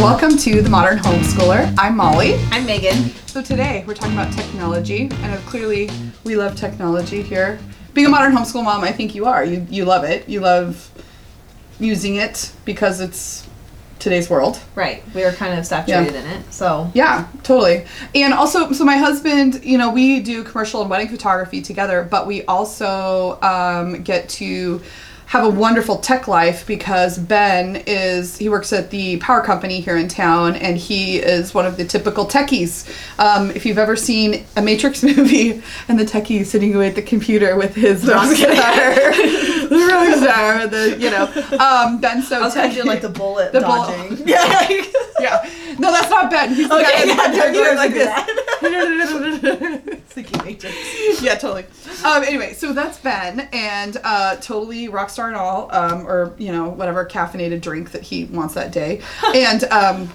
welcome to The Modern Homeschooler. I'm Molly. I'm Megan. So today we're talking about technology, and clearly we love technology here. Being a modern homeschool mom, I think you are. You you love it. You love using it because it's today's world. Right. We are kind of saturated in it. So Yeah, totally. And also, so my husband, you know, we do commercial and wedding photography together, but we also um, get to have a wonderful tech life because Ben is, he works at the power company here in town and he is one of the typical techies. Um, if you've ever seen a Matrix movie and the techie sitting away at the computer with his rock star, the rock star, the, you know, um, Ben's so I was techy. kind like the bullet The bull- dodging. yeah. yeah. No, that's not Ben. He's the Okay, yeah, don't like this. Thinking Matrix. yeah, totally. Um, anyway, so that's Ben, and uh, totally rock star and all, um, or you know whatever caffeinated drink that he wants that day, and. Um,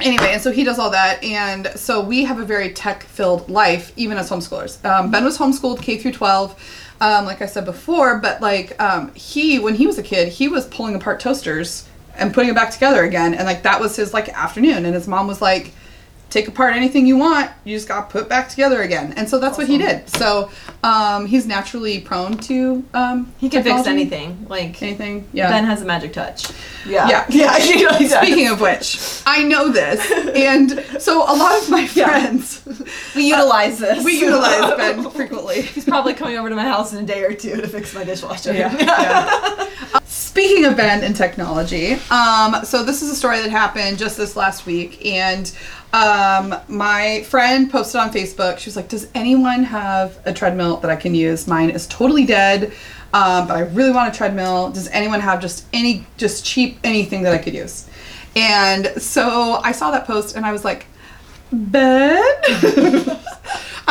Anyway, and so he does all that, and so we have a very tech-filled life, even as homeschoolers. Um, ben was homeschooled K through 12, um, like I said before, but like um, he, when he was a kid, he was pulling apart toasters and putting it back together again, and like that was his like afternoon, and his mom was like, take apart anything you want you just got put back together again and so that's what he did so um, he's naturally prone to um, he can fix anything. Like anything yeah Ben has a magic touch. Yeah. yeah Yeah, you know, speaking of which i know this and so a lot of my friends We utilize this. we utilize ben frequently He's probably coming over to my house in a day or two. to fix my dishwasher. yeah, yeah. Speaking of Ben and technology, um, so this is a story that happened just this last week, and um, my friend posted on Facebook. She was like, "Does anyone have a treadmill that I can use? Mine is totally dead, um, but I really want a treadmill. Does anyone have just any, just cheap anything that I could use?" And so I saw that post, and I was like, "Ben."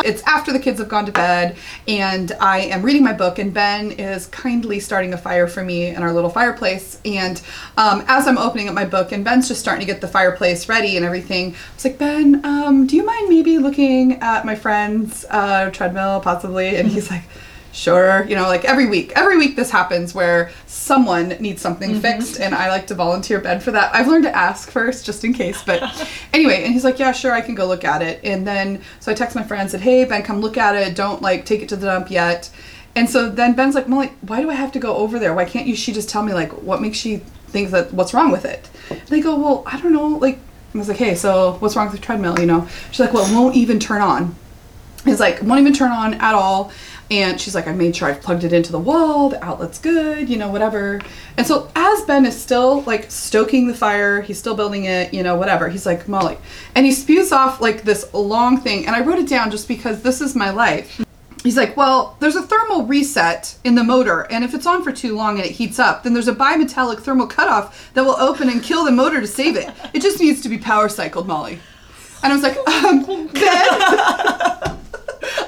It's after the kids have gone to bed, and I am reading my book, and Ben is kindly starting a fire for me in our little fireplace. And um, as I'm opening up my book, and Ben's just starting to get the fireplace ready and everything, I was like, Ben, um, do you mind maybe looking at my friend's uh, treadmill, possibly? And he's like, Sure, you know, like every week. Every week this happens where someone needs something mm-hmm. fixed, and I like to volunteer Ben for that. I've learned to ask first just in case, but anyway, and he's like, Yeah, sure, I can go look at it. And then, so I text my friend and said, Hey, Ben, come look at it. Don't like take it to the dump yet. And so then Ben's like, Molly, why do I have to go over there? Why can't you, she just tell me, like, what makes she think that, what's wrong with it? And I go, Well, I don't know. Like, I was like, Hey, so what's wrong with the treadmill? You know? She's like, Well, it won't even turn on. It's like won't even turn on at all. And she's like, I made sure I've plugged it into the wall, the outlet's good, you know, whatever. And so as Ben is still like stoking the fire, he's still building it, you know, whatever. He's like, Molly. And he spews off like this long thing. And I wrote it down just because this is my life. He's like, well, there's a thermal reset in the motor, and if it's on for too long and it heats up, then there's a bimetallic thermal cutoff that will open and kill the motor to save it. It just needs to be power cycled, Molly. And I was like, um, Ben,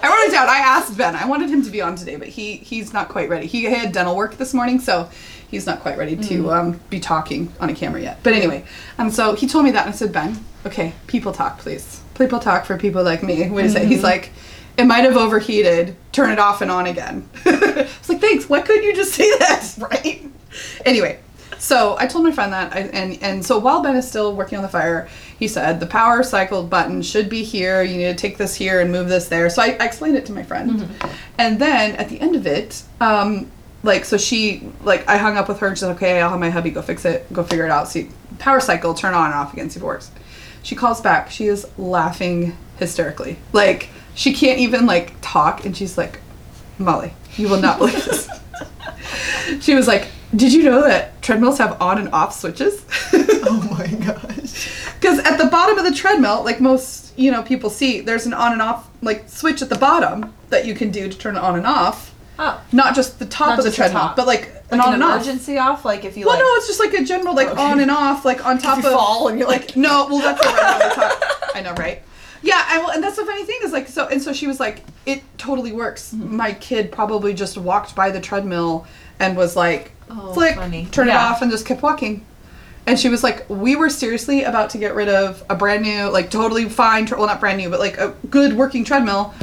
I wrote it down. I asked Ben. I wanted him to be on today, but he he's not quite ready. He had dental work this morning, so he's not quite ready to mm. um, be talking on a camera yet. But anyway, and so he told me that, and I said, Ben, okay, people talk, please. People talk for people like me. Wait a second. He's mm-hmm. like, it might have overheated. Turn it off and on again. I was like, thanks. Why couldn't you just say that, right? Anyway, so I told my friend that, I, and and so while Ben is still working on the fire, he said the power cycle button should be here. You need to take this here and move this there. So I, I explained it to my friend, and then at the end of it, um, like so she like I hung up with her and she's like, okay, I'll have my hubby go fix it, go figure it out. See, power cycle turn on and off again, see if it works. She calls back. She is laughing hysterically, like she can't even like talk, and she's like, Molly, you will not believe this. she was like, Did you know that treadmills have on and off switches? Oh my gosh. Because at the bottom of the treadmill, like most you know people see, there's an on and off like switch at the bottom that you can do to turn it on and off. Oh. Not just the top Not of the just the treadmill, but like, an Like on an and off. emergency off, like if you Well, like no, it's just like a general like Okay. on and off, like on top you of fall and you're like- no. Well, that's right on the top. I know, right? Yeah, I, well, and that's the funny thing is like so, and so she was like, it totally works. Mm-hmm. My kid probably just walked by the treadmill and was like, Oh, flick, funny. turn it off, and just kept walking. And she was like, we were seriously about to get rid of a brand new, like totally fine, well not brand new, but like a good working treadmill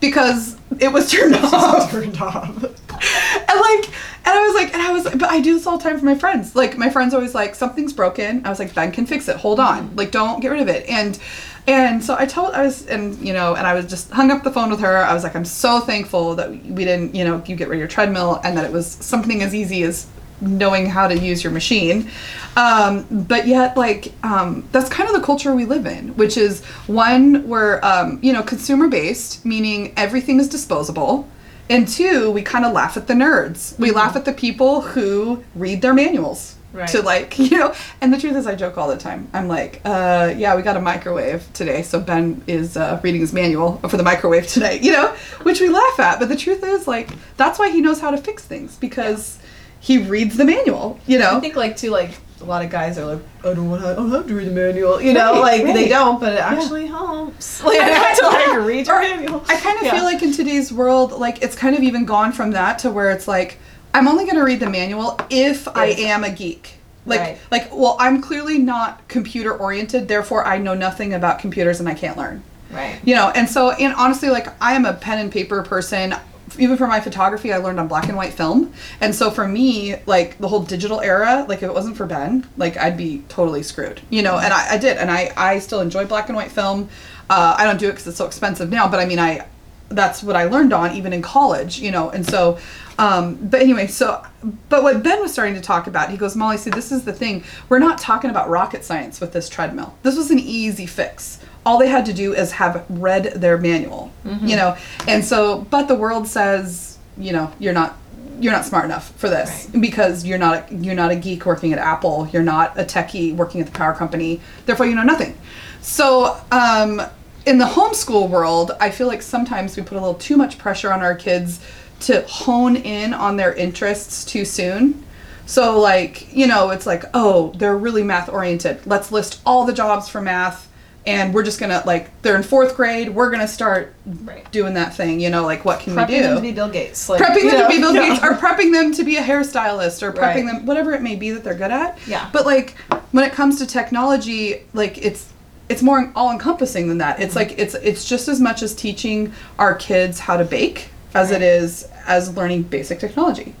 because it was turned off Turned off. and like And I was like, and I was like, but I do this all the time for my friends. Like my friends always like, something's broken. I was like, Ben can fix it. Hold on. Like don't get rid of it. And and so I told I was and you know, and I was just hung up the phone with her. I was like, I'm so thankful that we didn't, you know, you get rid of your treadmill and that it was something as easy as knowing how to use your machine. Um, but yet, like, um, that's kind of the culture we live in, which is one, we're, um, you know, consumer based, meaning everything is disposable. And two, we kind of laugh at the nerds. We laugh at the people who read their manuals. Right. To like, you know, and the truth is, I joke all the time. I'm like, uh, yeah, we got a microwave today, so Ben is uh, reading his manual for the microwave today, you know, which we laugh at. But the truth is, like, that's why he knows how to fix things because he reads the manual, you know. I think like too like a lot of guys are like, I don't want to, I don't have to read the manual, you know, Right, like they don't, but it actually helps. Like I I have to like read your manual. I kind of Yeah. feel like in today's world, like it's kind of even gone from that to where it's like I'm only going to read the manual if I am a geek. Like, Right. like, well, I'm clearly not computer oriented, therefore I know nothing about computers and I can't learn. right. You know, and so, and honestly, like, I am a pen and paper person. Even for my photography, I learned on black and white film. And so for me, like, the whole digital era, like, if it wasn't for Ben, like, I'd be totally screwed. You know, and I, I did. And I, I still enjoy black and white film. Uh, I don't do it because it's so expensive now, but I mean, I, that's what I learned on even in college, you know, and so, um, but anyway, so, but what Ben was starting to talk about, he goes, Molly, see, this is the thing. We're not talking about rocket science with this treadmill. This was an easy fix. All they had to do is have read their manual, you know, and so, but the world says, you know, you're not, you're not smart enough for this because you're not, a, you're not a geek working at Apple. You're not a techie working at the power company. Therefore, you know nothing. So, um, in the homeschool world, I feel like sometimes we put a little too much pressure on our kids to hone in on their interests too soon. So, like, you know, it's like, oh, they're really math oriented. Let's list all the jobs for math, and we're just gonna, like, they're in fourth grade, we're gonna start Right. doing that thing, you know, like, what can Prepping we do? Prepping them to be Bill Gates. Like, prepping them know, to be Bill yeah. Gates or prepping them to be a hairstylist or prepping Right. them whatever it may be that they're good at. Yeah. But like when it comes to technology, like it's it's more all encompassing than that. It's Mm-hmm. like it's it's just as much as teaching our kids how to bake as it Right. is as learning basic technology.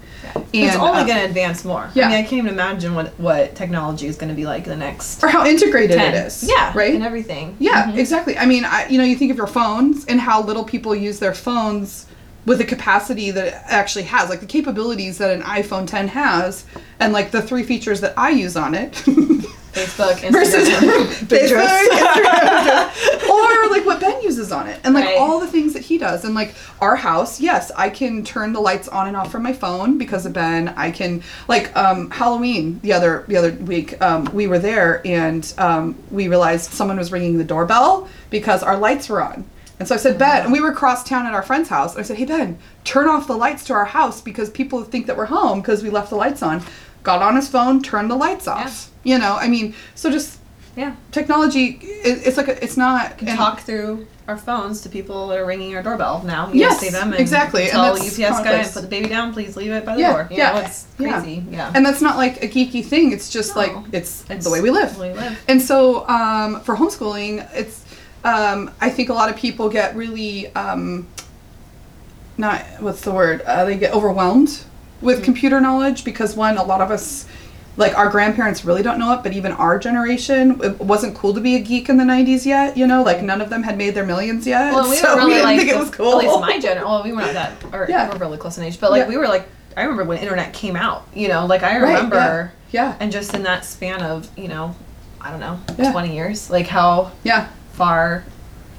it's And, only uh, going to advance more. yeah. I mean, I can't even imagine what what technology is going to be like the next Or how integrated 10. it is. Yeah. Right? And everything. Yeah, exactly. I mean, I, you know, you think of your phones and how little people use their phones with the capacity that it actually has, like the capabilities that an iPhone 10 has, and like the three features that I use on it. Facebook, Instagram, Versus Facebook, Instagram, or like what Ben uses on it, and like Right. all the things that he does, and like our house. Yes, I can turn the lights on and off from my phone because of Ben. I can like um, Halloween the other the other week. Um, we were there and um, we realized someone was ringing the doorbell because our lights were on. And so I said, Ben, and we were across town at our friend's house. And I said, Hey, Ben, turn off the lights to our house because people think that we're home because we left the lights on. Got on his phone, turned the lights off. You know, I mean, so just Yeah. technology it, it's like a, it's not can and- talk through our phones to people that are ringing our doorbell now. You Yes, see them and exactly, and Tell that's UPS guy and put the baby down. Please leave it by the Yeah, door. You yeah, know, it's yeah. crazy. Yeah. and that's not like a geeky thing it's just No. like it's, It's the way we live the way we live. and so um, for homeschooling it's um, i think a lot of people get really um, not what's the word uh, they get overwhelmed Mm-hmm. with computer knowledge because one a lot of us like our grandparents really don't know it but even our generation it wasn't cool to be a geek in the 90s yet you know like none of them had made their millions yet Well, we so were really we didn't like think it was cool At least my gen. Well, we were not that, or Yeah. we were really close in age, but like Yeah. we were like. I remember when internet came out. You know, like I Right, remember, yeah and just in that span of you know, I don't know, Yeah. twenty years, like how yeah far.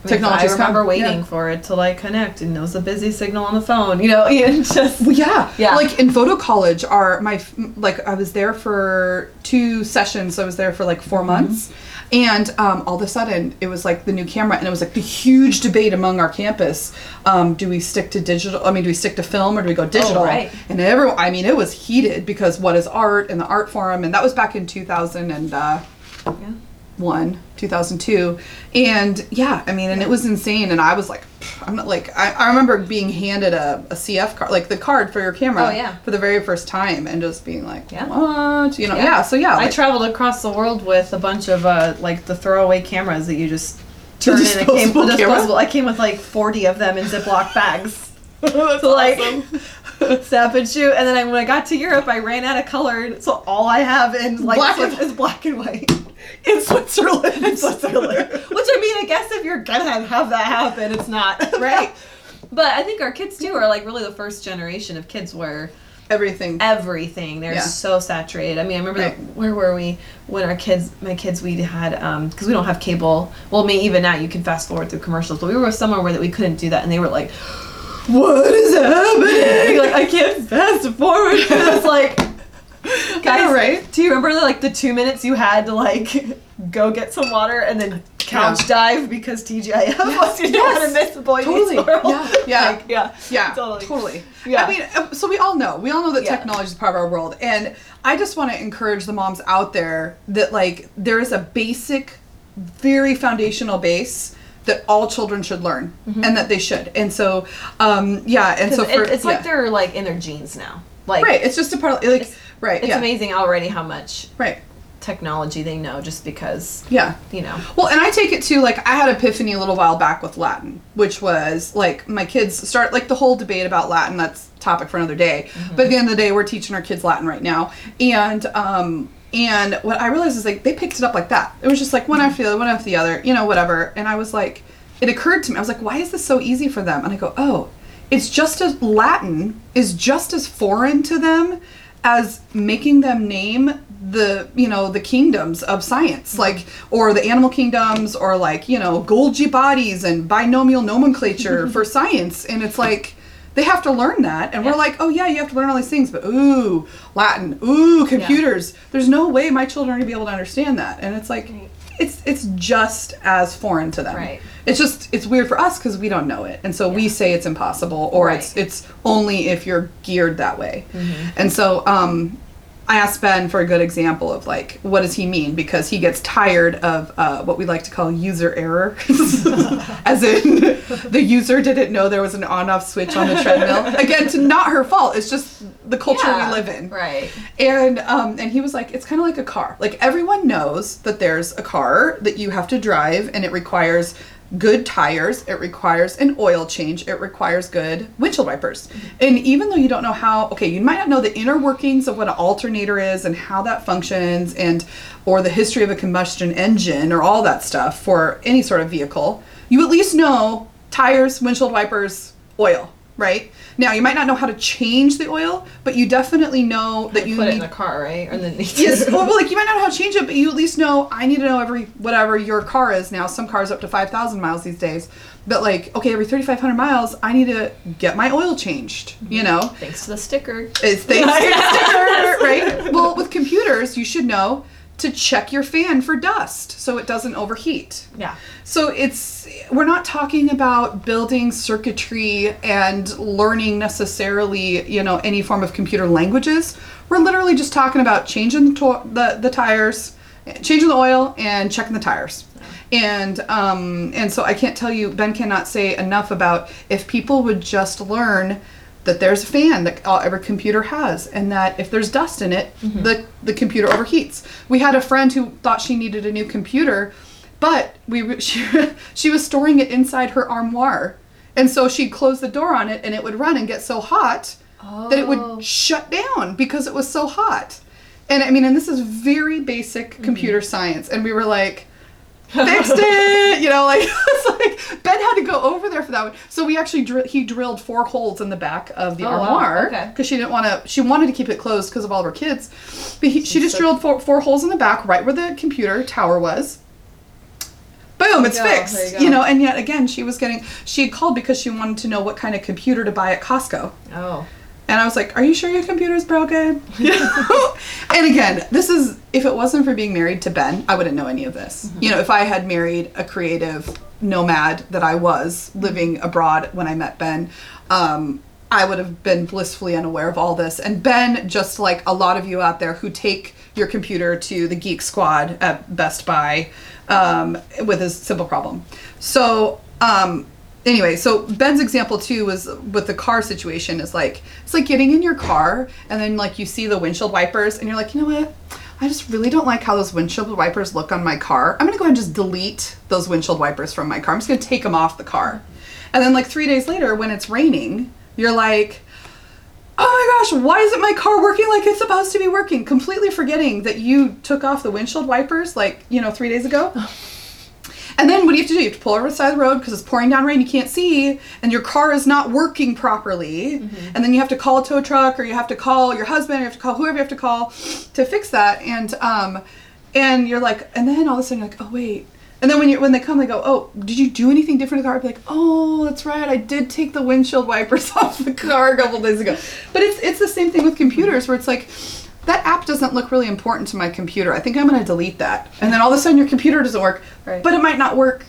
I I remember come, waiting yeah. for it to like connect, and it was a busy signal on the phone. You know, and just Well, yeah, Yeah. Like in photo college, our my like I was there for two sessions. So I was there for like 4 months, and um, all of a sudden it was like the new camera, and it was like the huge debate among our campus: um, do we stick to digital? I mean, do we stick to film or do we go digital? right. And everyone, I mean, it was heated because what is art and the art forum, and that was back in two thousand and. Uh, yeah. One 2002 and yeah i mean and it was insane and i was like i'm not like i, I remember being handed a, a cf card like the card for your camera Oh, yeah. for the very first time and just being like Yeah. what you know yeah, Yeah. so yeah I traveled across the world with a bunch of uh, like the throwaway cameras that you just turn in. It came disposable with camera? disposable. I came with like forty of them in Ziploc bags. So, like- snap and shoot. And then I, when I got to Europe, I ran out of color, so all I have in like Black and- is black and white. In Switzerland. in Switzerland. Which I mean, I guess if you're gonna have that happen, it's not Right. But I think our kids too are like really the first generation of kids where Everything. everything they're Yeah. so saturated. I mean, I remember Right. the, where were we when our kids, my kids, we had um because we don't have cable. Well, I mean, even now you can fast forward through commercials, but we were somewhere where that we couldn't do that, and they were like, "What is happening? like I can't fast forward." It's like. Guys, right? Do you remember the, like the two minutes you had to like go get some water and then couch dive because TGIF wants you to Yes. want to miss Boy Totally. Meets World? Yeah, yeah. Like, yeah, Yeah, totally. totally. Yeah. I mean, uh, so we all know, we all know that Yeah. technology is part of our world, and I just want to encourage the moms out there that like there is a basic, very foundational base that all children should learn, and that they should. And so, um, yeah, and so for it's yeah. like they're like in their genes now. Like right. It's just a part of like right. it's yeah. amazing already how much Right. technology they know just because Yeah. you know. Well, and I take it too, like, I had epiphany a little while back with Latin, which was, like, my kids start, like, the whole debate about Latin, that's topic for another day. But at the end of the day, we're teaching our kids Latin right now. And, um, and what I realized is, like, they picked it up like that. It was just like one after the other, one after the other, you know, whatever. And I was like, it occurred to me, I was like, why is this so easy for them? And I go, oh, it's just as Latin is just as foreign to them as making them name the you know the kingdoms of science mm-hmm. like or the animal kingdoms or like you know golgi bodies and binomial nomenclature for science. And it's like they have to learn that. And we're like oh yeah you have to learn all these things but ooh latin ooh computers. There's no way my children are going to be able to understand that. And it's like Right. It's it's just as foreign to them Right. it's just it's weird for us because we don't know it and so we say it's impossible or Right. it's it's only if you're geared that way Mm-hmm. and so um i asked ben for a good example of like what does he mean because he gets tired of uh, what we like to call user error as in the user didn't know there was an on-off switch on the treadmill again to not her fault it's just the culture Yeah, we live in Right. and um, and he was like, it's kind of like a car. Like everyone knows that there's a car that you have to drive, and it requires good tires. It requires an oil change. It requires good windshield wipers. And even though you don't know how, okay, you might not know the inner workings of what an alternator is and how that functions, and or the history of a combustion engine or all that stuff for any sort of vehicle, you at least know tires, windshield wipers, oil. Right now, you might not know how to change the oil, but you definitely know that you put it in the car, right? Or then yes, well, like you might not know how to change it, but you at least know I need to know every whatever your car is now. Some cars up to five thousand miles these days, but like okay, every thirty five hundred miles, I need to get my oil changed. Mm-hmm. You know, Thanks to the sticker. it's thanks to the sticker, right? Well, with computers, you should know to check your fan for dust so it doesn't overheat. Yeah. So it's we're not talking about building circuitry and learning necessarily, you know, any form of computer languages. We're literally just talking about changing the to- the, the tires, changing the oil, and checking the tires. And um, and so I can't tell you, Ben cannot say enough about if people would just learn that there's a fan that all, every computer has, and that if there's dust in it, mm-hmm. the the computer overheats. We had a friend who thought she needed a new computer, but we she, she was storing it inside her armoire, and so she'd close the door on it, and it would run and get so hot that it Oh. would shut down because it was so hot. And I mean, and this is very basic mm-hmm. computer science, and we were like fixed it you know like it's like ben had to go over there for that one so we actually dr- he drilled four holes in the back of the Oh, wow. armoire Okay. because she didn't want to she wanted to keep it closed because of all of her kids but he, she just so- drilled four, four holes in the back right where the computer tower was boom it's go, fixed you you, know and yet again she was getting she had called because she wanted to know what kind of computer to buy at costco Oh. And I was like, "Are you sure your computer's broken?" And again, this is if it wasn't for being married to Ben, I wouldn't know any of this. You know, if I had married a creative nomad that I was living abroad when I met Ben, um, I would have been blissfully unaware of all this. And Ben, just like a lot of you out there who take your computer to the Geek Squad at Best Buy um, with a simple problem. So, um, anyway, so Ben's example too was with the car situation is like it's like getting in your car and then like you see the windshield wipers and you're like, you know what? I just really don't like how those windshield wipers look on my car. I'm gonna go ahead and just delete those windshield wipers from my car. I'm just gonna take them off the car. And then like three days later, when it's raining, you're like, oh my gosh, why isn't my car working like it's supposed to be working? Completely forgetting that you took off the windshield wipers like, you know, three days ago. And then what do you have to do? You have to pull over the side of the road because it's pouring down rain. You can't see, and your car is not working properly. And then you have to call a tow truck, or you have to call your husband, or you have to call whoever you have to call to fix that. And um, and you're like, and then all of a sudden you're like, oh wait. And then when you when they come, they go, oh, did you do anything different to the car? I'd be like, oh, that's right, I did take the windshield wipers off the car a couple days ago. But it's it's the same thing with computers, where it's like. That app doesn't look really important to my computer. I think I'm going to delete that. And then all of a sudden your computer doesn't work. Right. But it might not work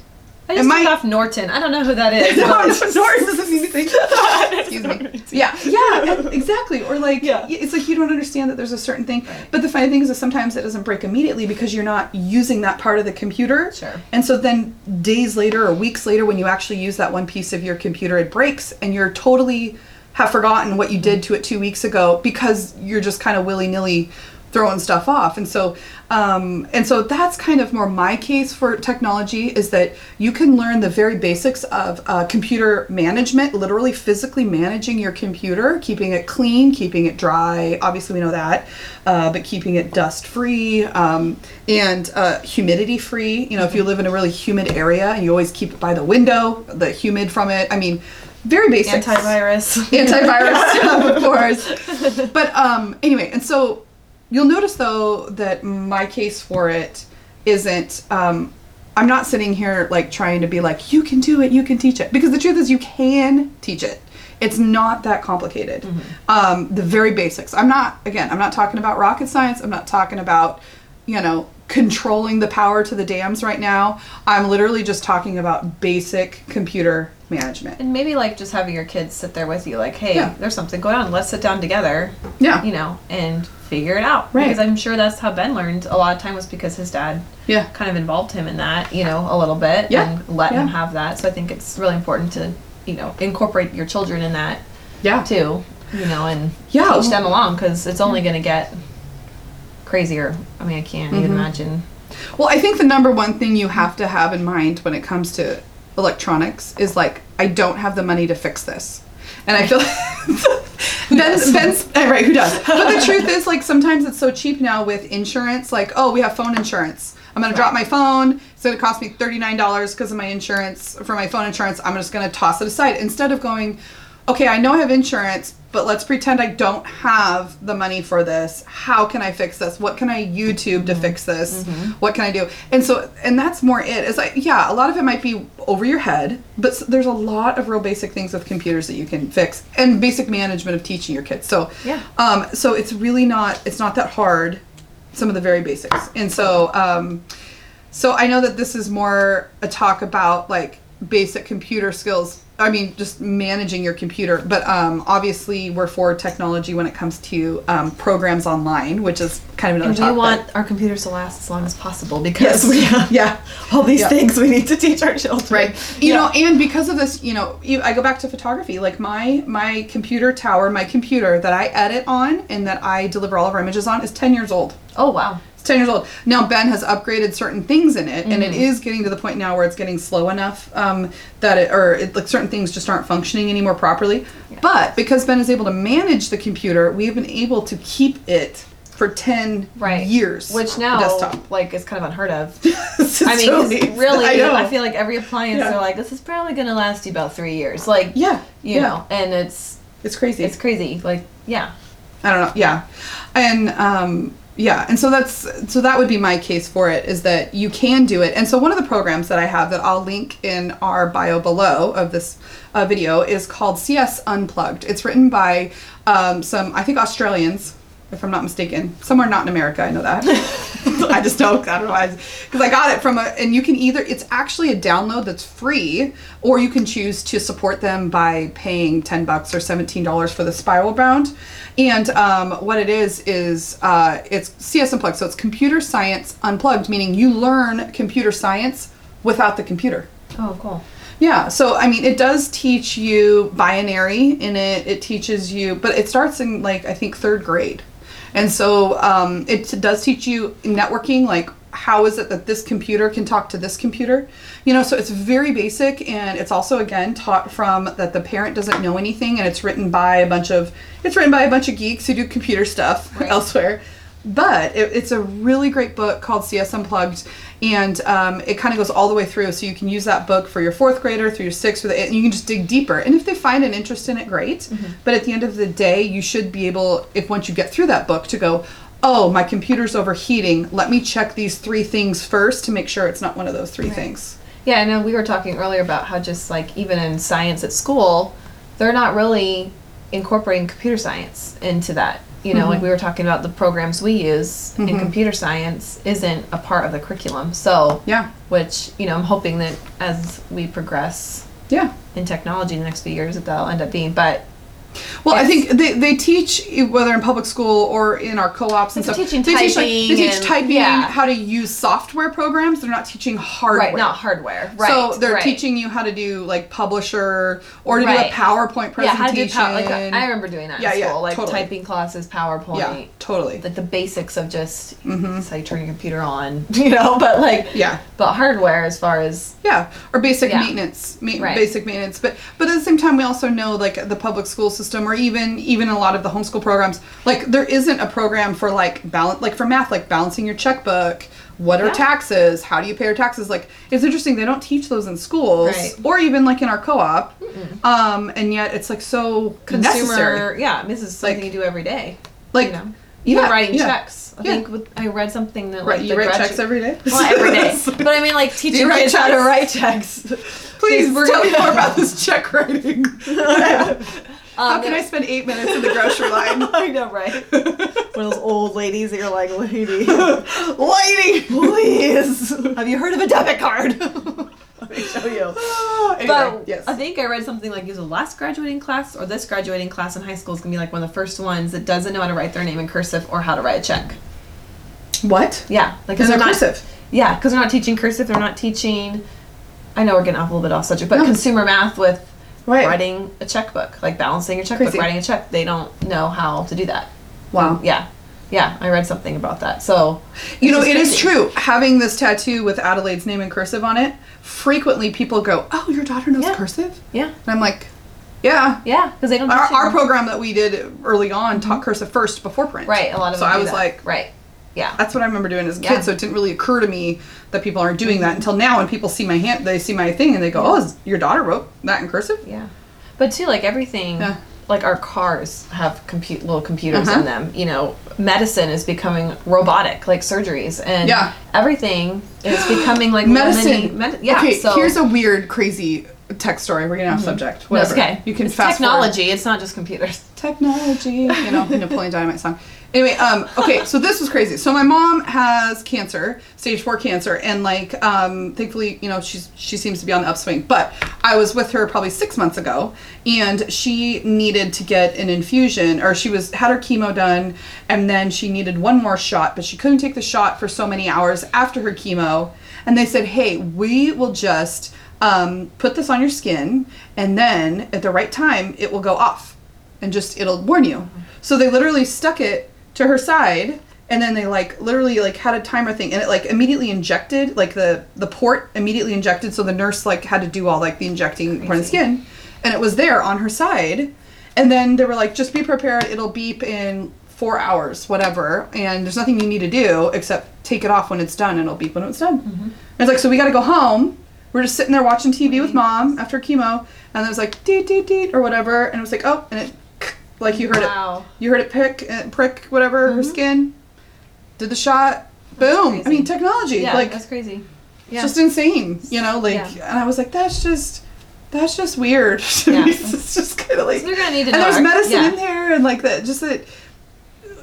I just took off Norton. I don't know who that is. no, no, Norton doesn't mean anything. Excuse me. Yeah, yeah, exactly. Or like, Yeah. it's like you don't understand that there's a certain thing. But the funny thing is that sometimes it doesn't break immediately because you're not using that part of the computer. Sure. And so then days later or weeks later, when you actually use that one piece of your computer, it breaks, and you're totally have forgotten what you did to it two weeks ago because you're just kind of willy nilly throwing stuff off. And so um, and so that's kind of more my case for technology is that you can learn the very basics of uh, computer management literally physically managing your computer keeping it clean keeping it dry obviously we know that uh, but keeping it dust free um, and uh, humidity free you know if you live in a really humid area and you always keep it by the window the humid from it. I mean very basic Antivirus. antivirus stuff, of course. But um, anyway, and so you'll notice though that my case for it isn't. Um, I'm not sitting here like trying to be like you can do it, you can teach it, because the truth is you can teach it. It's not that complicated. Um, the very basics. I'm not again. I'm not talking about rocket science. I'm not talking about you know controlling the power to the dams right now. I'm literally just talking about basic computer management. And maybe like just having your kids sit there with you, like, hey, Yeah. there's something going on. Let's sit down together, Yeah. you know, and figure it out. Right. Because I'm sure that's how Ben learned. A lot of time was because his dad Yeah. kind of involved him in that, you know, a little bit Yeah. and let him have that. So I think it's really important to, you know, incorporate your children in that Yeah. too, you know, and Yeah. teach them along because it's only going to get crazier. I mean, I can't even Mm-hmm. imagine. Well, I think the number one thing you have to have in mind when it comes to electronics is like, I don't have the money to fix this. And I feel Ben's, Ben's right, who does? But the truth is, like, sometimes it's so cheap now with insurance. Like, oh, we have phone insurance. I'm gonna drop my phone. It's gonna cost me thirty nine dollars because of my insurance for my phone insurance. I'm just gonna toss it aside instead of going, okay, I know I have insurance, but let's pretend I don't have the money for this. How can I fix this? What can I YouTube to fix this? What can I do? And so, and that's more it. it. Is like, yeah, a lot of it might be over your head, but there's a lot of real basic things with computers that you can fix, and basic management of teaching your kids. So, Yeah. um, so it's really not. It's not that hard. Some of the very basics, and so, um, so I know that this is more a talk about like basic computer skills. I mean, just managing your computer. But um, obviously, we're for technology when it comes to um, programs online, which is kind of another And we topic. want our computers to last as long as possible because yes, we have yeah, all these Yeah. things we need to teach our children. right. You know, and because of this, you know, you, I go back to photography. Like my my computer tower, my computer that I edit on and that I deliver all of our images on is ten years old. Oh wow. It's 10 years old. Now, Ben has upgraded certain things in it, and it Mm-hmm. is getting to the point now where it's getting slow enough um, that it, or it, like certain things just aren't functioning anymore properly. But because Ben is able to manage the computer, we've been able to keep it for 10 Right. years. Which now, desktop. like, is kind of unheard of. I mean, totally- really, I I, feel like every appliance, Yeah. they're like, this is probably going to last you about three years. Like, yeah. you yeah. know, and it's It's crazy. it's crazy. Like, yeah. I don't know. Yeah, and um, yeah, and so that's so that would be my case for it is that you can do it. And so one of the programs that I have that I'll link in our bio below of this uh, video is called CS Unplugged. It's written by um, some I think Australians. If I'm not mistaken, somewhere not in America, I know that. I just I don't know, because I got it from a, and you can either, it's actually a download that's free, or you can choose to support them by paying 10 bucks or $17 for the spiral bound. And um, what it is, is uh, it's CS Unplugged, so it's computer science unplugged, meaning you learn computer science without the computer. Oh, cool. Yeah, so I mean, it does teach you binary in it. It teaches you, but it starts in like I think third grade, and so um, it does teach you networking, like how is it that this computer can talk to this computer you know so it's very basic and it's also again taught from that the parent doesn't know anything and it's written by a bunch of it's written by a bunch of geeks who do computer stuff Right. elsewhere but it, it's a really great book called cs unplugged and um, it kind of goes all the way through. So you can use that book for your fourth grader through your sixth or the, and you can just dig deeper. And if they find an interest in it great. But at the end of the day you should be able if once you get through that book to go oh my computer's overheating. Let me check these three things first to make sure it's not one of those three things. Yeah, I know we were talking earlier about how just like even in science at school, they're not really incorporating computer science into that. You know, like mm-hmm. we were talking about the programs we use in mm-hmm. computer science isn't a part of the curriculum. So, yeah which, you know, I'm hoping that as we progress yeah in technology in the next few years that that'll end up being. But Well, I think they, they teach eh, whether in public school or in our co-ops and They're stuff. teaching they teach like, they typing teach and- typing, yeah. how to use software programs. They're not teaching hardware. right, not hardware. Right. so they're right. teaching you how to do like publisher or to do a PowerPoint presentation. yeah, how to do presentation. Like I remember doing that Yeah, in yeah, like totally. typing classes, PowerPoint. yeah, totally. like the basics of just mm-hmm. how you turn your computer on, you know. But like, Yeah. but hardware as far as Yeah, or basic Yeah. maintenance, ma- Right. basic maintenance. But but at the same time, we also know like the public school system, or even even a lot of the homeschool programs. Like there isn't a program for like balance, like for math, like balancing your checkbook. What are Yeah. taxes? How do you pay your taxes? Like it's interesting they don't teach those in schools, Right. or even like in our co-op. Um, and yet it's like so consumer. necessary. Yeah, this is something Like- you do every day. Like you know, even yeah, writing yeah. checks. I Yeah. think with, I read something that right, like you write gradu- checks every day. Well, every day, but I mean like teaching write kids how to write checks. Please We're tell me more about this check writing. How Um, can I spend eight minutes in the grocery line? I know, right? One of those old ladies that you're like, lady, Lady, please, have you heard of a debit card? Let me show you. anyway, But yes. I think I read something like the last graduating class or this graduating class in high school is gonna be like one of the first ones that doesn't know how to write their name in cursive or how to write a check. what? Yeah, like because they're the not. cursive. Yeah, because they're not teaching cursive. They're not teaching. I know we're getting off a little bit off subject, but No. consumer math with Right. writing a checkbook, like balancing your checkbook, Crazy. writing a check. They don't know how to do that. Wow. Yeah, yeah. I read something about that. So You know, it is crazy. true. Having this tattoo with Adelaide's name in cursive on it, frequently people go, "Oh, your daughter knows Yeah. cursive," Yeah, and I'm like, "Yeah." yeah, because they don't. Our, our program that we did early on taught mm-hmm. cursive first before print. right. A lot of So I was that. like, right. Yeah. That's what I remember doing as a Yeah. Mm-hmm. kid. So it didn't really occur to me that people aren't doing that until now. When people see my hand, they see my thing, and they go, "Oh, is your daughter wrote that in cursive?" Yeah, but too like everything. Yeah. Like our cars have compute little computers Uh-huh. in them. You know, medicine is becoming robotic, like surgeries, and Yeah. everything is becoming like Medicine. mini- med- yeah. okay, so here's a weird, crazy tech story. We're getting off subject. No, it's Whatever. okay. You can it's fast forward. technology. It's not just computers. technology you know napoleon dynamite song anyway um okay so this was crazy. So my mom has cancer stage four cancer and like um thankfully you know she's she seems to be on the upswing. But i was with her probably six months ago and she needed to get an infusion or she was had her chemo done and then she needed one more shot but she couldn't take the shot for so many hours after her chemo. And they said hey we will just um, put this on your skin and then at the right time it will go off and just it'll warn you. So they literally stuck it to her side and then they like literally like had a timer thing and it like immediately injected like the the port immediately injected so the nurse like had to do all like the injecting part of the skin and it was there on her side and then they were like just be prepared it'll beep in four hours whatever and there's nothing you need to do except take it off when it's done and it'll beep when it's done. Mm-hmm. And it's like so we got to go home. We're just sitting there watching tv with mom after chemo and it was like deet deet deet or whatever and it was like oh and it like you heard Wow. it you heard it pick uh, prick whatever her skin did the shot boom i mean technology Yeah, like that's crazy. it's Yeah. just insane you know like Yeah. and i was like that's just that's just weird to Yeah. me. it's just kind of like So they're gonna need to and there's medicine yeah. in there and like that just that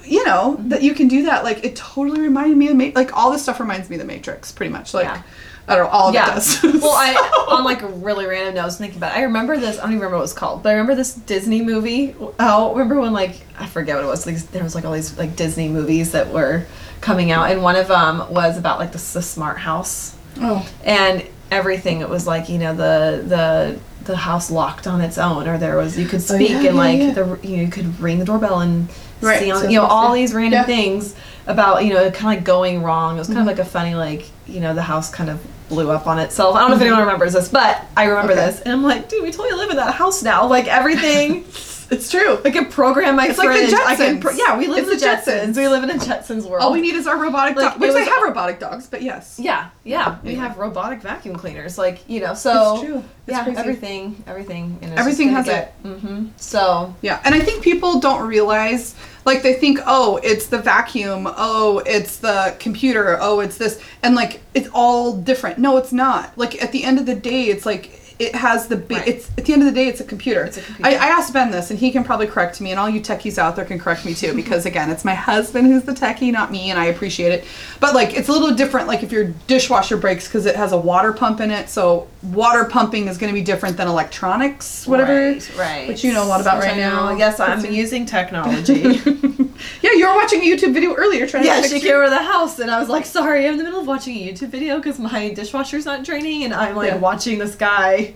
you know Mm-hmm. that you can do that like it totally reminded me of Ma- like all this stuff reminds me of the matrix pretty much like Yeah. I don't know all of it Yeah. does well, I on like a really random note, I was thinking about. It. I remember this. I don't even remember what it was called, but I remember this Disney movie. Oh, remember when like I forget what it was. Like, there was like all these like Disney movies that were coming out, and one of them was about like the, the smart house oh and everything. It was like you know the the the house locked on its own, or there was you could Oh, speak yeah, and like yeah. the you, know, you could ring the doorbell and Right, see on- so you know, all these random Yeah. things about you know kind of like going wrong. It was kind Mm-hmm. of like a funny like you know the house kind of blew up on itself. I don't know if anyone remembers this, but I remember Mm-hmm. Okay. this, and I'm like, dude, we totally live in that house now. Like everything. It's true. I can program my It's like the fridge. I can Jetsons. yeah, we live It's in the the Jetsons. Jetsons. We live in a Jetsons world. All we need is our robotic Like, dog, which they have robotic dogs, but yes. Yeah, yeah. We Anyway. have robotic vacuum cleaners. Like, you know, so It's true. It's yeah, crazy. everything, everything, Everything has it. Mm-hmm. So Yeah, and I think people don't realize, like, they think, oh, it's the vacuum, oh, it's the computer, oh, it's this, and like, it's all different. No, it's not. Like, at the end of the day, it's like, it has the ba- Right. it's at the end of the day it's a computer. It's a computer. I, I asked Ben this and he can probably correct me and all you techies out there can correct me too because again it's my husband who's the techie not me and I appreciate it but like it's a little different like if your dishwasher breaks because it has a water pump in it so water pumping is going to be different than electronics whatever right, right. which you know a lot about right now Yes, I'm That's- using technology. yeah, you were watching a YouTube video earlier trying yeah, to she fix came your- over the house, and I was like, "Sorry, I'm in the middle of watching a YouTube video because my dishwasher's not draining, and I'm like Yeah. watching this guy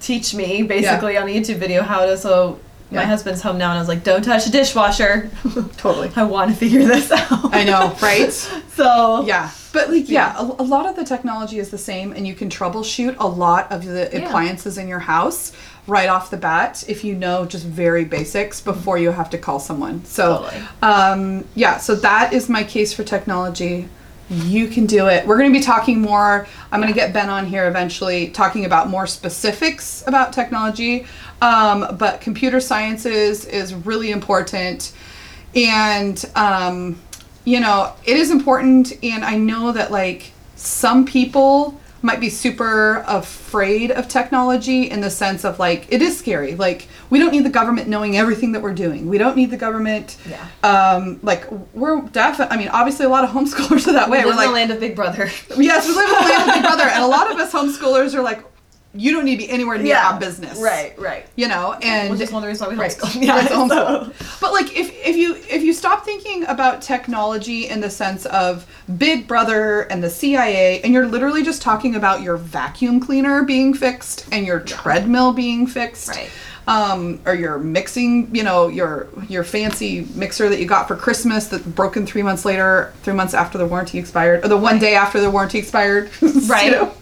teach me basically on a YouTube video how to." So my Yeah. husband's home now, and I was like, "Don't touch the dishwasher. Totally. I want to figure this out." I know, right? So Yeah, but like yeah, a, a lot of the technology is the same, and you can troubleshoot a lot of the Yeah. appliances in your house right off the bat if you know just very basics before you have to call someone. So, Totally. um, yeah, so that is my case for technology. You can do it. We're going to be talking more. I'm going to get Ben on here eventually, talking about more specifics about technology. Um, but computer sciences is really important, and um, you know it is important. And I know that like some people might be super afraid of technology in the sense of like it is scary. Like we don't need the government knowing everything that we're doing. We don't need the government. Yeah. Um, like we're definitely. I mean, obviously, a lot of homeschoolers are that way. we We're live in the land of Big Brother. yes, we live in the land of Big Brother, and a lot of us homeschoolers are like, you don't need to be anywhere near our business, Right, right. You know, and Which is one of the reasons why we Right. homeschool. Yeah, Yeah, it's homeschool. so- But like if if you if you stop thinking about technology in the sense of Big Brother and the CIA and you're literally just talking about your vacuum cleaner being fixed and your treadmill being fixed. Right. Um, or your mixing, you know, your your fancy mixer that you got for Christmas that broken three months later, three months after the warranty expired, or the one day after the warranty expired. Right. you, know?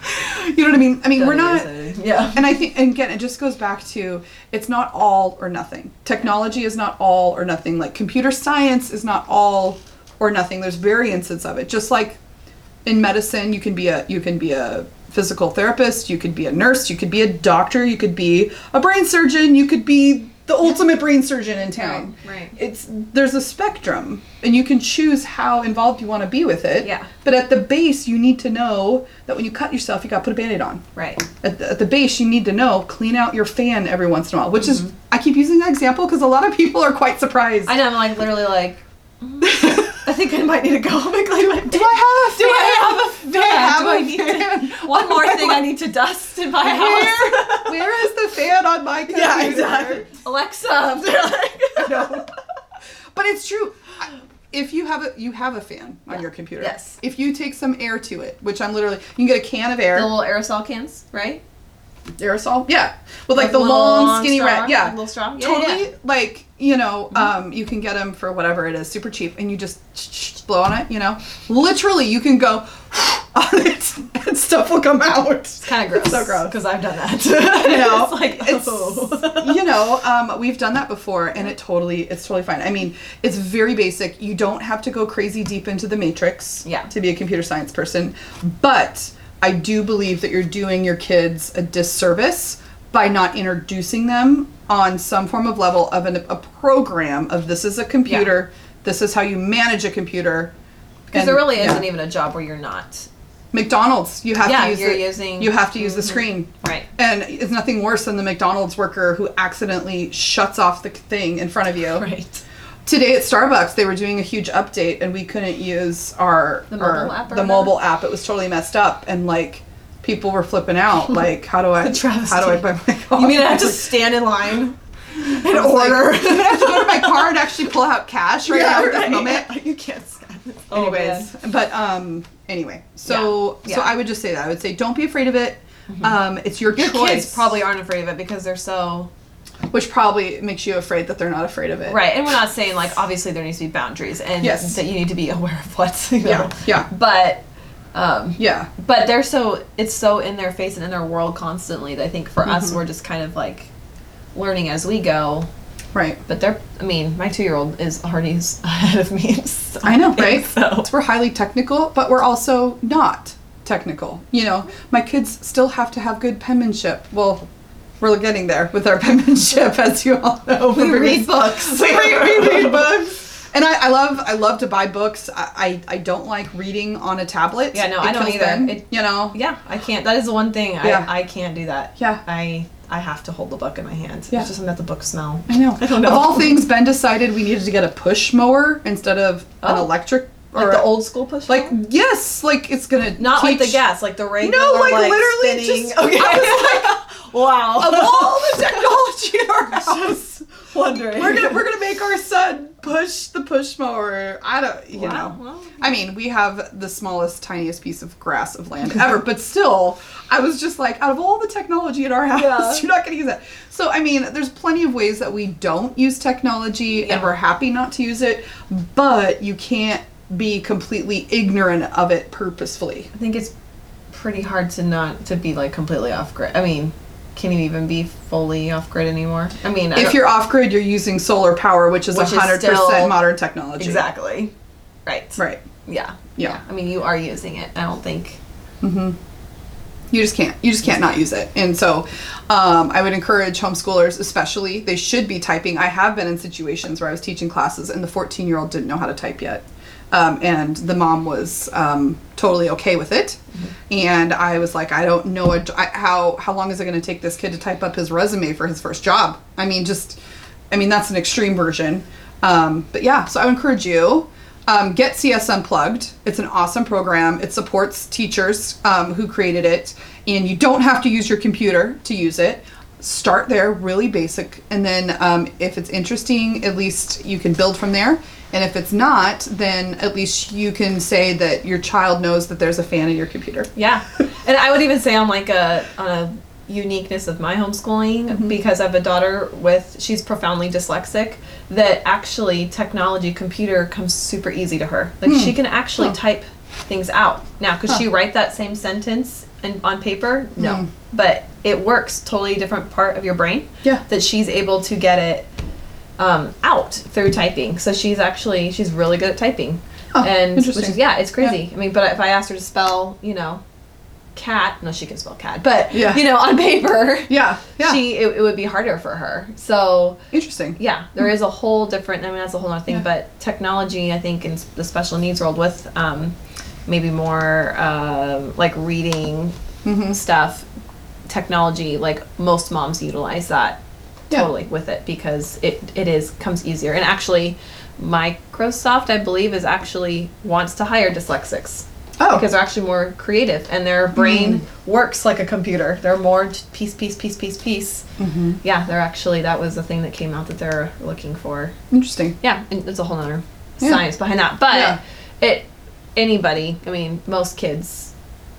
You know what I mean? I mean, we're not. Yeah. And I think, and again, it just goes back to it's not all or nothing. Technology is not all or nothing. Like computer science is not all or nothing. There's variances of it. Just like in medicine, you can be a you can be a physical therapist, you could be a nurse, you could be a doctor, you could be a brain surgeon, you could be the ultimate brain surgeon in town. Right, right. It's there's a spectrum, and you can choose how involved you want to be with it. Yeah. But at the base, you need to know that when you cut yourself, you got to put a band-aid on Right. at the, at the base you need to know clean out your fan every once in a while which Mm-hmm. is i keep using that example because a lot of people are quite surprised I know. I'm like literally like. Mm, I think I might need to go. I'm like, like, do i have a Do I have a fan? do i have Do a I need to- One on more thing I need to dust in my where, house. where is the fan on my computer yeah, exactly. Alexa. No. but it's true if you have a you have a fan on your computer Yes. if you take some air to it which i'm literally you can get a can of air the little aerosol cans, right? aerosol yeah with like With the little long skinny straw, rat yeah like little straw. Yeah, totally yeah. Mm-hmm. like you know um, you can get them for whatever it is super cheap and you just blow on it you know literally you can go on it and stuff will come out It's kind of gross. It's so gross. because I've done that. you know it's like it's oh. you know um, we've done that before and it totally it's totally fine i mean it's very basic you don't have to go crazy deep into the matrix Yeah. to be a computer science person but i do believe that you're doing your kids a disservice by not introducing them on some form of level of an, a program of this is a computer this is how you manage a computer Because there really isn't even a job where you're not. mcdonald's you have Yeah, to use you're the, using- you have to use the Mhm. screen Right. and it's nothing worse than the McDonald's worker who accidentally shuts off the thing in front of you. Right. Today at Starbucks, they were doing a huge update, and we couldn't use our The our- app or the mobile app. It was totally messed up, and like people were flipping out. Like, how do I? How do I buy my coffee? You mean I have to stand in line I like, order? I'm gonna have to go to my car and actually pull out cash right now at this moment. You can't it. Anyways, but um, anyway, so Yeah, so yeah. I would just say that I would say don't be afraid of it. Um, it's your, Your choice. kids probably aren't afraid of it because they're so which probably makes you afraid that they're not afraid of it. Right, and we're not saying like obviously there needs to be boundaries and Yes. that you need to be aware of what's you know. Yeah, yeah. But um Yeah. but they're so it's so in their face and in their world constantly that I think for Mm-hmm. us we're just kind of like learning as we go. Right. But they're I mean, my two year old is already ahead of me. So I know, right? So We're highly technical, but we're also not technical. You know, my kids still have to have good penmanship. Well, we're getting there with our penmanship, as you all know. we read books. we read, we read books. And I, I love I love to buy books. I, I, I don't like reading on a tablet. Yeah, no, I don't either. It- you know. Yeah, I can't. That is the one thing Yeah. I, I can't do that. Yeah. I I have to hold the book in my hand. Yeah. It's just let the book smell. I know. I don't know. Of all things, Ben decided we needed to get a push mower instead of an Oh. electric Like or the old school push. Mower. Like mower? yes, like it's gonna not like the gas, like the regular. No, like, like literally spinning. just- Okay. I wow. of all the technology in our house. Wondering. We're gonna we're gonna make our son push the push mower. I don't you Wow, know. I mean, we have the smallest, tiniest piece of grass of land ever, but still, I was just like, out of all the technology in our house, Yeah. you're not gonna use that. So I mean, there's plenty of ways that we don't use technology, Yeah. and we're happy not to use it, but you can't be completely ignorant of it purposefully. I think it's pretty hard to not to be like completely off grid. I mean, can you even be fully off grid anymore? I mean, I If you're off grid, you're using solar power, which is 100% still- modern technology. exactly right, Right. Yeah. Yeah. I mean, you are using it. I don't think. Mm-hmm. You just can't. You just can't not use it. And so, um, I would encourage homeschoolers, especially, they should be typing. I have been in situations where I was teaching classes and the 14 year old didn't know how to type yet. Um, and the mom was um, totally okay with it. And I was like, I don't know a, I, how how long is it going to take this kid to type up his resume for his first job? I mean, just, I mean, that's an extreme version. Um, but yeah, so I would encourage you. Um, get CS Unplugged. It's an awesome program. It supports teachers um, who created it, and you don't have to use your computer to use it. Start there, really basic, and then um, if it's interesting, at least you can build from there. And if it's not, then at least you can say that your child knows that there's a fan in your computer. Yeah, and I would even say on like a on a uniqueness of my homeschooling Mm-hmm. because I have a daughter with she's profoundly dyslexic that actually technology computer comes super easy to her. Like she can actually Huh. type things out now. Could she write that same sentence and on paper? No, Mm. but it works totally different part of your brain. Yeah. that she's able to get it um, out through typing. So she's actually she's really good at typing. Oh, and which is yeah, it's crazy. I mean, but if I asked her to spell, you know, cat, no, she can spell cat, but Yeah. you know, on paper, Yeah, yeah. she it, it would be harder for her. So Interesting. yeah, there is a whole different. I mean, that's a whole other thing. Yeah. But technology, I think, in the special needs world, with um, maybe more um, like reading Mm-hmm. stuff, technology, like most moms utilize that Yeah. totally with it because it it is comes easier. And actually, Microsoft, I believe, is actually wants to hire dyslexics Oh, because they're actually more creative and their brain works like a computer. They're more t- piece, piece, piece, piece, piece. Mm-hmm. Yeah, they're actually that was the thing that came out that they're looking for. interesting. Yeah, and there's a whole other Yeah. science behind that. But Yeah. it anybody, I mean, most kids,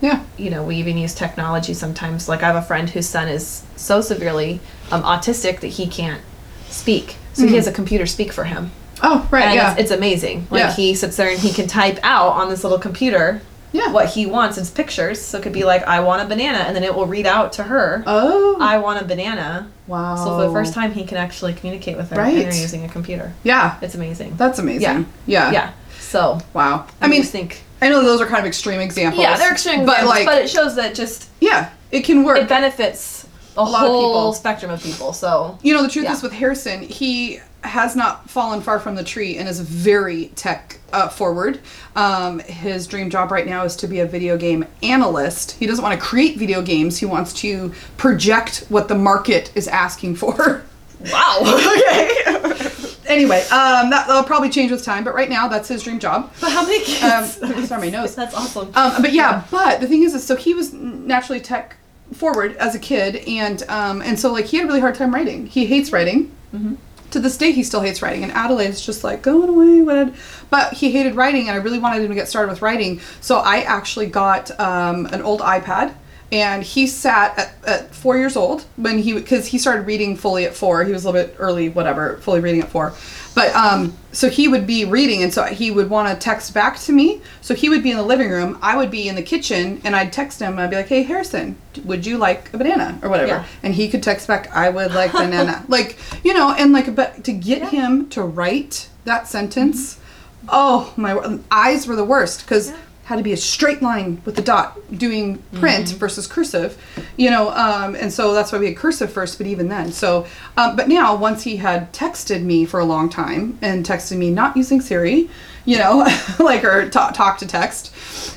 Yeah. you know, we even use technology sometimes. Like I have a friend whose son is so severely um, autistic that he can't speak, so he has a computer speak for him. Oh, right. and yeah. it's, it's amazing. Like Yeah. he sits there and he can type out on this little computer yeah. what he wants. It's pictures, so it could be like, "I want a banana," and then it will read out to her, Oh. "I want a banana." wow. So for the first time, he can actually communicate with her, Right. and using a computer. Yeah. It's amazing. That's amazing. Yeah. yeah. yeah. So Wow. I I mean, think I know those are kind of extreme examples. yeah, they're extreme, but examples, like, but it shows that just yeah, it can work. it benefits a, lot of whole people. spectrum of people. So you know, the truth Yeah. is with Harrison, he has not fallen far from the tree and is very tech uh, forward. Um, his dream job right now is to be a video game analyst. He doesn't want to create video games. He wants to project what the market is asking for. wow, okay. Anyway, um, that, that'll probably change with time, but right now that's his dream job. but how many kids? Um, sorry, my nose. That's awesome. Um, but yeah, but the thing is, is so he was naturally tech forward as a kid, and um, and so like he had a really hard time writing. He hates writing. To this day, he still hates writing, and Adelaide's just like going away. What? But he hated writing, and I really wanted him to get started with writing. So I actually got um, an old iPad. And he sat at, at four years old when he because he started reading fully at four. He was a little bit early, whatever, fully reading at four. But um, so he would be reading, and so he would want to text back to me. So he would be in the living room, I would be in the kitchen, and I'd text him. I'd be like, "Hey, Harrison, would you like a banana or whatever?" Yeah. And he could text back, "I would like banana." like you know, and like, but to get him to write that sentence, oh my, eyes were the worst because had to be a straight line with the dot doing print Mm-hmm. versus cursive, you know, um, and so that's why we had cursive first. But even then, so um, but now once he had texted me for a long time and texted me not using Siri, you know, like or talk, talk to text,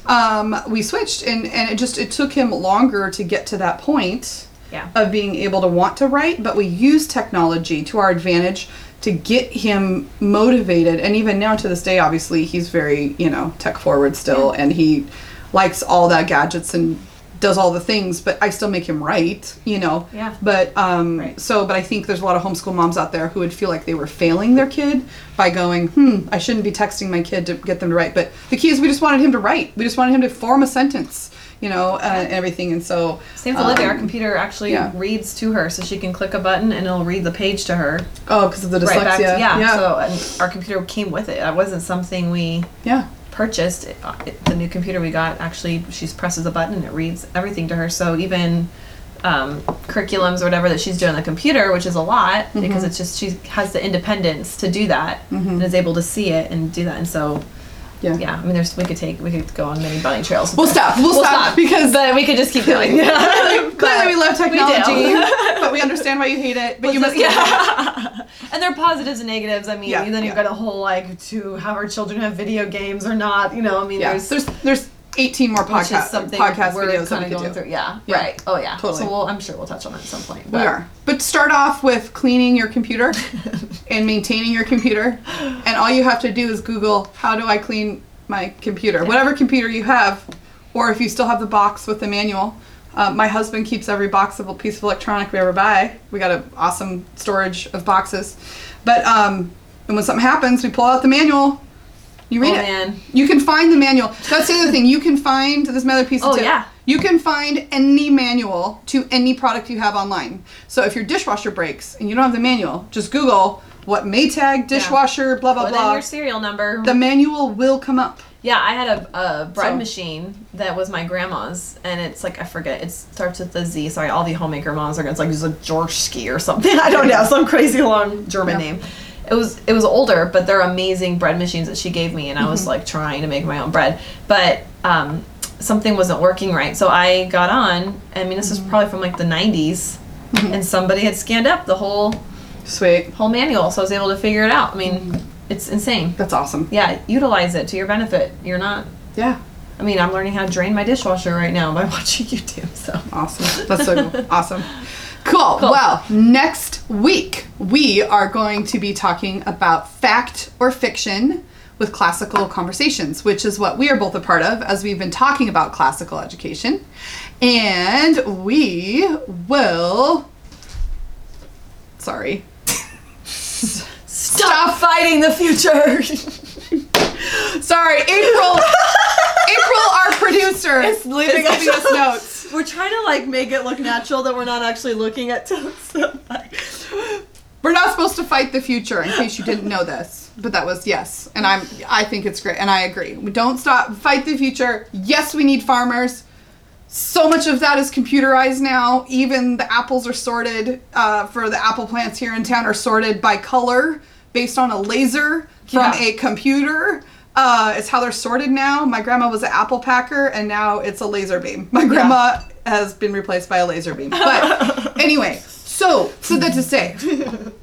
um, we switched and and it just it took him longer to get to that point Yeah. of being able to want to write, but we use technology to our advantage to get him motivated. And even now to this day, obviously, he's very, you know, tech forward still and he likes all that gadgets and does all the things, but I still make him write, you know. Yeah. But um Right. so but I think there's a lot of homeschool moms out there who would feel like they were failing their kid by going, "Hmm, I shouldn't be texting my kid to get them to write." But the key is we just wanted him to write. We just wanted him to form a sentence, you know, uh, and everything. And so Same with Olivia. Our um, computer actually yeah. reads to her, so she can click a button and it'll read the page to her. Oh, because of the dyslexia. Right back to, yeah. yeah, So and our computer came with it. That wasn't something we yeah. purchased. It, it- the new computer we got actually, she presses a button and it reads everything to her. So even um, curriculums or whatever that she's doing on the computer, which is a lot Mm-hmm. because it's just she has the independence to do that and is able to see it and do that. And so Yeah. yeah, I mean, there's we could take we could go on many bunny trails. We'll stop. We'll, stop, because but we could just keep going. Yeah. clearly we love do. technology, but we understand why you hate it. But you must. yeah. and there are positives and negatives. I mean, Yeah, then you've yeah. got a whole like to have our children have video games or not. You know, I mean, Yeah. there's There's there's 18 more podcast something podcast we're videos kind of going do. through. Yeah, Yeah. right. Oh yeah. Totally. So we'll, I'm sure we'll touch on it at some point. We but- are. But start off with cleaning your computer and maintaining your computer. And all you have to do is Google, how do I clean my computer? Whatever computer you have, or if you still have the box with the manual. Uh, my husband keeps every box of a piece of electronic we ever buy. We got an awesome storage of boxes. But, um, and when something happens, we pull out the manual. You read Oh, it. man. You can find the manual. That's the other thing. You can find, this is other piece of Oh, tip. yeah. You can find any manual to any product you have online. So if your dishwasher breaks and you don't have the manual, just Google what Maytag dishwasher, blah blah Put in blah. your serial number. The manual will come up. Yeah, I had a, a bread So- machine that was my grandma's, and it's like I forget. It starts with a Z. Sorry, all the homemaker moms are gonna. It's like it's a Georgski or something. I don't know, some crazy long German Yeah. name. It was it was older, but they're amazing bread machines that she gave me, and I Mm-hmm. was like trying to make my own bread, but um, something wasn't working right. So I got on. I mean, this Mm-hmm. was probably from like the '90s, and somebody had scanned up the whole Sweet. whole manual, so I was able to figure it out. I mean, Mm-hmm. it's insane. That's awesome. Yeah, utilize it to your benefit. You're not Yeah. I mean, I'm learning how to drain my dishwasher right now by watching YouTube. So Awesome. That's so cool. awesome. Cool. Cool. Well, next week we are going to be talking about fact or fiction with classical conversations, which is what we are both a part of as we've been talking about classical education. And we will. Sorry. stop fighting the future. Sorry, April. April, our producer, is leaving us notes. We're trying to like make it look natural that we're not actually looking at stuff. We're not supposed to fight the future, in case you didn't know this. But that was yes, and I'm. I think it's great, and I agree. We don't stop fight the future. Yes, we need farmers. So much of that is computerized now. Even the apples are sorted uh, for the apple plants here in town are sorted by color based on a laser from Yeah. a computer. Uh, it's how they're sorted now. My grandma was an apple packer, and now it's a laser beam. My grandma has been replaced by a laser beam. But anyway, so so that to say,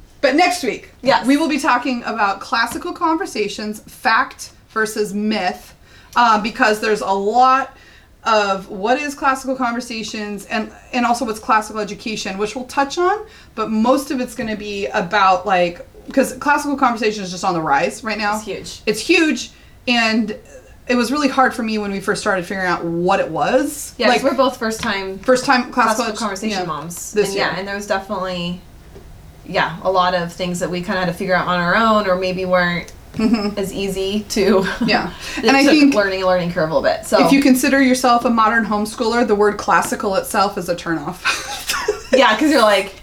but next week, Yes. we will be talking about classical conversations, fact versus myth, uh, because there's a lot of what is classical conversations and and also what's classical education, which we'll touch on. But most of it's going to be about like because classical conversation is just on the rise right now. It's huge. It's huge, and it was really hard for me when we first started figuring out what it was. Yeah, like we're both first time first time classical, classical conversation yeah. moms. this and year. yeah, and there was definitely yeah, a lot of things that we kind of had to figure out on our own or maybe weren't mm-hmm. as easy to Yeah. And I think learning a learning curve a little bit. So if you consider yourself a modern homeschooler, the word classical itself is a turnoff. yeah, because you're like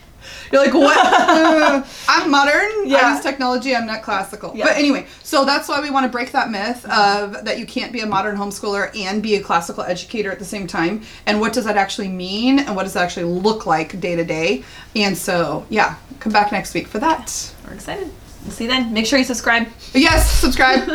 You're like, what? Uh, I'm modern. Yeah. I use technology. I'm not classical. Yeah. But anyway, so that's why we want to break that myth of that you can't be a modern homeschooler and be a classical educator at the same time. And what does that actually mean? And what does that actually look like day to day? And so, yeah, come back next week for that. we're excited. We'll see you then. Make sure you subscribe. Yes, subscribe.